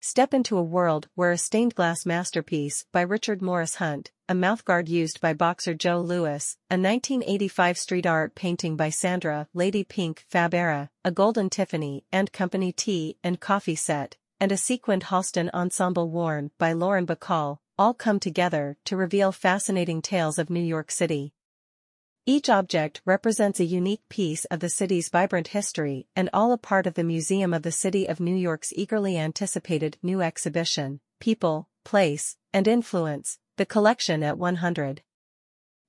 Step into a world where a stained glass masterpiece by Richard Morris Hunt, a mouthguard used by boxer Joe Louis, a 1985 street art painting by Sandra Lady Pink Fabara, a golden Tiffany and Company tea and coffee set, and a sequined Halston ensemble worn by Lauren Bacall, all come together to reveal fascinating tales of New York City. Each object represents a unique piece of the city's vibrant history and all a part of the Museum of the City of New York's eagerly anticipated new exhibition, People, Place, and Influence, the collection at 100.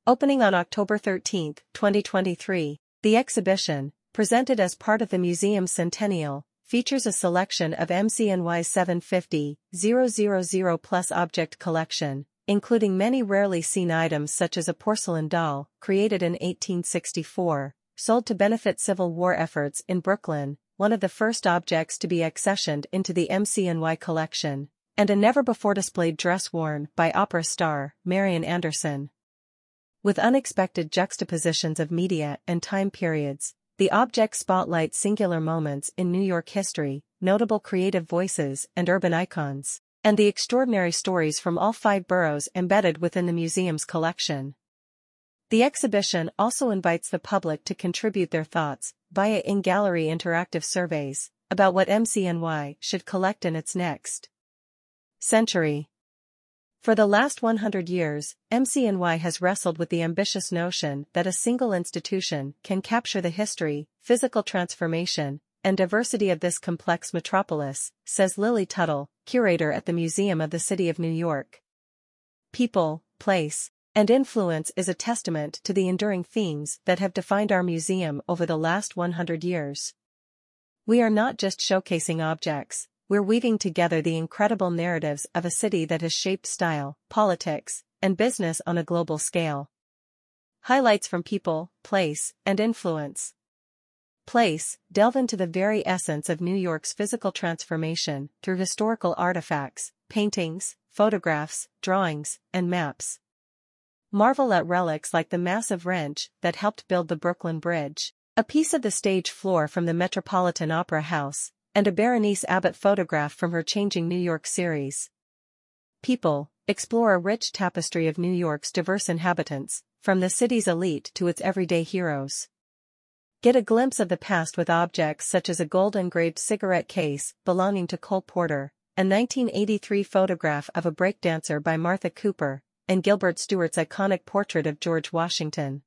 Opening on October 13, 2023, the exhibition, presented as part of the museum's centennial, features a selection of MCNY's 750, 000 plus object collection, including many rarely seen items such as a porcelain doll, created in 1864, sold to benefit Civil War efforts in Brooklyn, one of the first objects to be accessioned into the MCNY collection, and a never-before-displayed dress worn by opera star Marian Anderson. With unexpected juxtapositions of media and time periods, the object spotlights singular moments in New York history, notable creative voices and urban icons and the extraordinary stories from all five boroughs embedded within the museum's collection. The exhibition also invites the public to contribute their thoughts via in-gallery interactive surveys about what MCNY should collect in its next century. For the last 100 years, MCNY has wrestled with the ambitious notion that a single institution can capture the history, physical transformation, and diversity of this complex metropolis, says Lily Tuttle, curator at the Museum of the City of New York. People, place, and influence is a testament to the enduring themes that have defined our museum over the last 100 years. We are not just showcasing objects, we're weaving together the incredible narratives of a city that has shaped style, politics, and business on a global scale. Highlights from people, place, and influence place, delve into the very essence of New York's physical transformation through historical artifacts, paintings, photographs, drawings, and maps. Marvel at relics like the massive wrench that helped build the Brooklyn Bridge, a piece of the stage floor from the Metropolitan Opera House, and a Berenice Abbott photograph from her Changing New York series. People, explore a rich tapestry of New York's diverse inhabitants, from the city's elite to its everyday heroes. Get a glimpse of the past with objects such as a gold-engraved cigarette case belonging to Cole Porter, a 1983 photograph of a breakdancer by Martha Cooper, and Gilbert Stuart's iconic portrait of George Washington.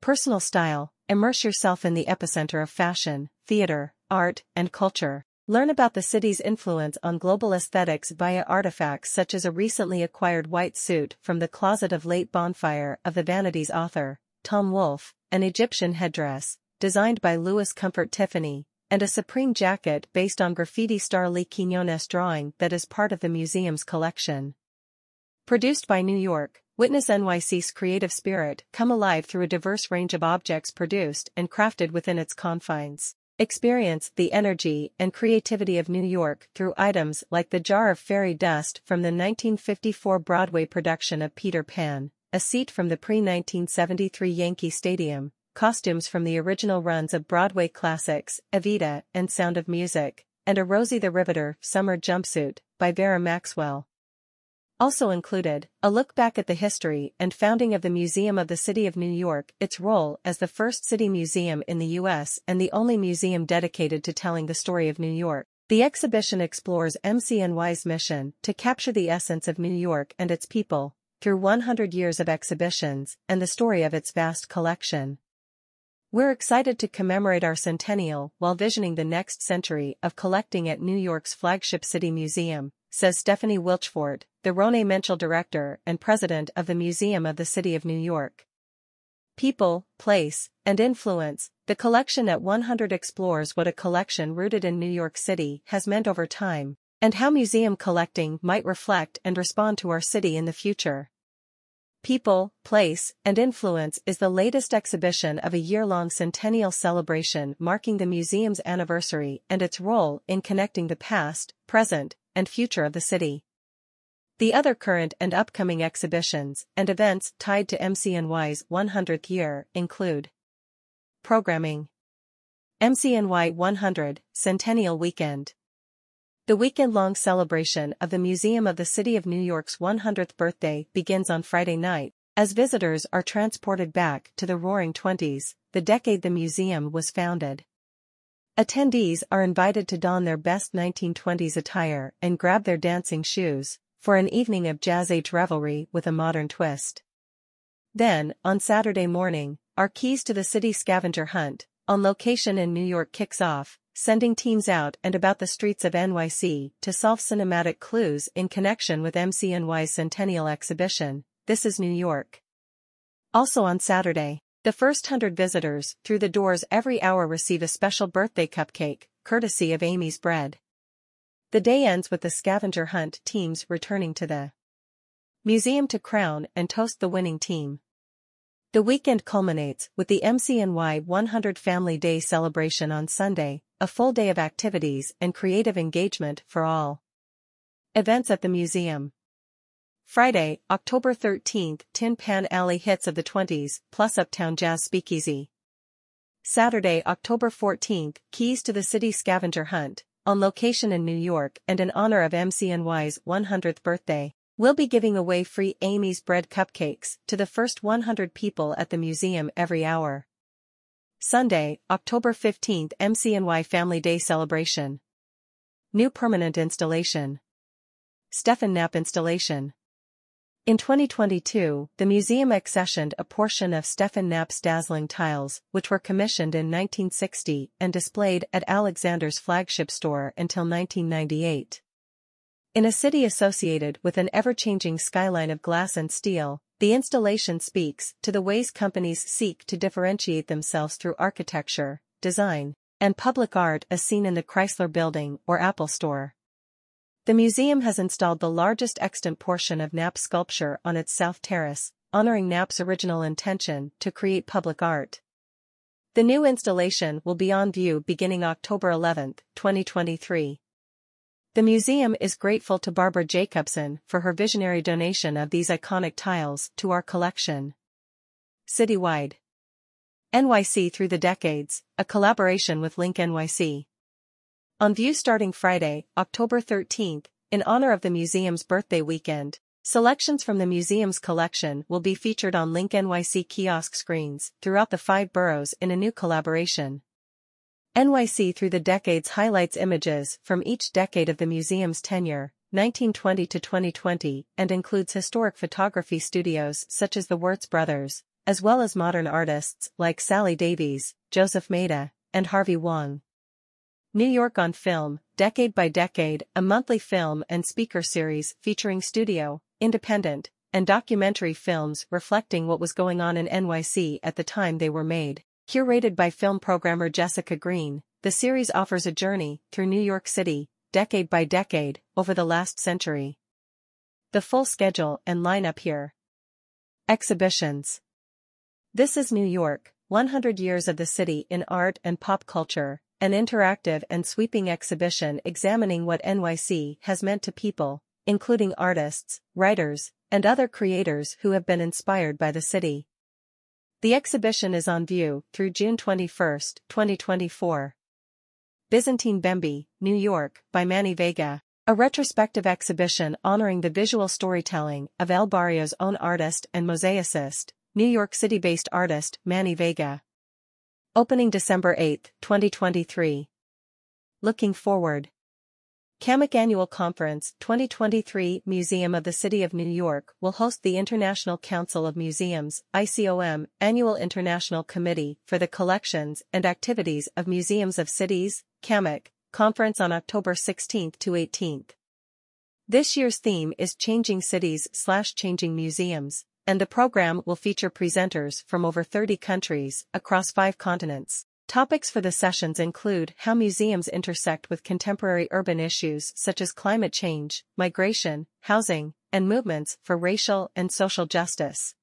Personal style, immerse yourself in the epicenter of fashion, theater, art, and culture. Learn about the city's influence on global aesthetics via artifacts such as a recently acquired white suit from the closet of late bonfire of the Vanities author, Tom Wolfe, an Egyptian headdress, designed by Louis Comfort Tiffany, and a Supreme jacket based on graffiti star Lee Quinones drawing that is part of the museum's collection. Produced by New York, witness NYC's creative spirit come alive through a diverse range of objects produced and crafted within its confines. Experience the energy and creativity of New York through items like the jar of fairy dust from the 1954 Broadway production of Peter Pan, a seat from the pre-1973 Yankee Stadium, costumes from the original runs of Broadway classics, Evita and Sound of Music, and a Rosie the Riveter summer jumpsuit by Vera Maxwell. Also included, a look back at the history and founding of the Museum of the City of New York, its role as the first city museum in the U.S. and the only museum dedicated to telling the story of New York. The exhibition explores MCNY's mission to capture the essence of New York and its people, through 100 years of exhibitions and the story of its vast collection. We're excited to commemorate our centennial while visioning the next century of collecting at New York's flagship city museum, says Stephanie Wilchfort, the Ronay Menschel director and president of the Museum of the City of New York. People, place, and influence, the collection at 100 explores what a collection rooted in New York City has meant over time, and how museum collecting might reflect and respond to our city in the future. People, Place, and Influence is the latest exhibition of a year-long centennial celebration marking the museum's anniversary and its role in connecting the past, present, and future of the city. The other current and upcoming exhibitions and events tied to MCNY's 100th year include Programming MCNY 100 Centennial Weekend The weekend-long celebration of the Museum of the City of New York's 100th birthday begins on Friday night, as visitors are transported back to the Roaring Twenties, the decade the museum was founded. Attendees are invited to don their best 1920s attire and grab their dancing shoes, for an evening of jazz-age revelry with a modern twist. Then, on Saturday morning, our Keys to the City scavenger hunt, on location in New York kicks off, sending teams out and about the streets of NYC to solve cinematic clues in connection with MCNY's Centennial Exhibition, This is New York. Also on Saturday, the first hundred visitors through the doors every hour receive a special birthday cupcake, courtesy of Amy's Bread. The day ends with the scavenger hunt teams returning to the museum to crown and toast the winning team. The weekend culminates with the MCNY 100 Family Day celebration on Sunday, a full day of activities and creative engagement for all. Events at the museum. Friday, October 13th Tin Pan Alley hits of the 20s, plus Uptown Jazz Speakeasy. Saturday, October 14th Keys to the City Scavenger Hunt, on location in New York and in honor of MCNY's 100th birthday. We'll be giving away free Amy's Bread cupcakes to the first 100 people at the museum every hour. Sunday, October 15th MCNY Family Day Celebration. New permanent installation. Stefan Knapp installation. In 2022, the museum accessioned a portion of Stefan Knapp's dazzling tiles, which were commissioned in 1960 and displayed at Alexander's flagship store until 1998. In a city associated with an ever-changing skyline of glass and steel, the installation speaks to the ways companies seek to differentiate themselves through architecture, design, and public art as seen in the Chrysler Building or Apple Store. The museum has installed the largest extant portion of Knapp sculpture on its south terrace, honoring Knapp's original intention to create public art. The new installation will be on view beginning October 11, 2023. The museum is grateful to Barbara Jacobson for her visionary donation of these iconic tiles to our collection. Citywide NYC Through the Decades, a collaboration with Link NYC. On view starting Friday, October 13th, in honor of the museum's birthday weekend, selections from the museum's collection will be featured on Link NYC kiosk screens throughout the five boroughs in a new collaboration. NYC Through the Decades highlights images from each decade of the museum's tenure, 1920 to 2020, and includes historic photography studios such as the Wurtz brothers, as well as modern artists like Sally Davies, Joseph Maida, and Harvey Wang. New York on Film, Decade by Decade, a monthly film and speaker series featuring studio, independent, and documentary films reflecting what was going on in NYC at the time they were made. Curated by film programmer Jessica Green, the series offers a journey through New York City, decade by decade, over the last century. The full schedule and lineup here. Exhibitions. This is New York, 100 Years of the City in Art and Pop Culture, an interactive and sweeping exhibition examining what NYC has meant to people, including artists, writers, and other creators who have been inspired by the city. The exhibition is on view through June 21, 2024. Byzantine Bembe, New York, by Manny Vega. A retrospective exhibition honoring the visual storytelling of El Barrio's own artist and mosaicist, New York City-based artist Manny Vega. Opening December 8, 2023. Looking forward. CAMOC Annual Conference 2023 Museum of the City of New York will host the International Council of Museums ICOM Annual International Committee for the Collections and Activities of Museums of Cities, CAMOC, conference on October 16 to 18. This year's theme is Changing Cities slash Changing Museums, and the program will feature presenters from over 30 countries across five continents. Topics for the sessions include how museums intersect with contemporary urban issues such as climate change, migration, housing, and movements for racial and social justice.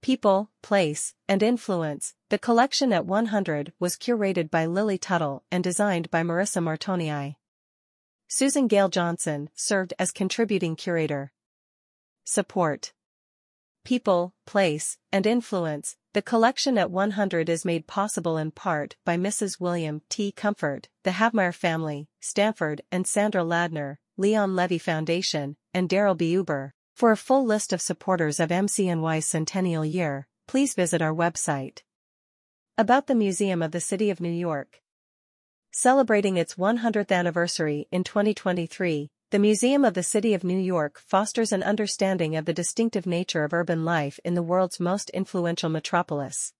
People, Place, and Influence. The collection at 100 was curated by Lily Tuttle and designed by Marissa Martonii. Susan Gale Johnson served as contributing curator. Support people, place, and influence, the collection at 100 is made possible in part by Mrs. William T. Comfort, the Havemeyer family, Stanford and Sandra Ladner, Leon Levy Foundation, and Daryl B. Uber. For a full list of supporters of MCNY's centennial year, please visit our website. About the Museum of the City of New York. Celebrating its 100th anniversary in 2023, the Museum of the City of New York fosters an understanding of the distinctive nature of urban life in the world's most influential metropolis.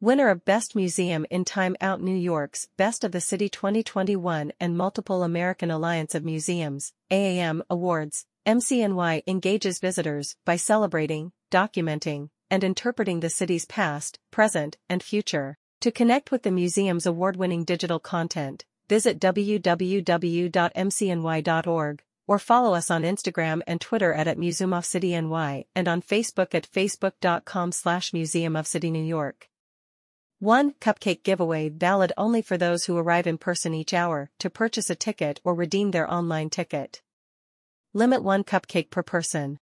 Winner of Best Museum in Time Out New York's Best of the City 2021 and multiple American Alliance of Museums, AAM, awards, MCNY engages visitors by celebrating, documenting, and interpreting the city's past, present, and future. To connect with the museum's award-winning digital content, visit www.mcny.org or follow us on Instagram and Twitter at, at Museum of City NY and on Facebook at facebook.com slash Museum of City New York. 1. Cupcake giveaway valid only for those who arrive in person each hour to purchase a ticket or redeem their online ticket. Limit 1 cupcake per person.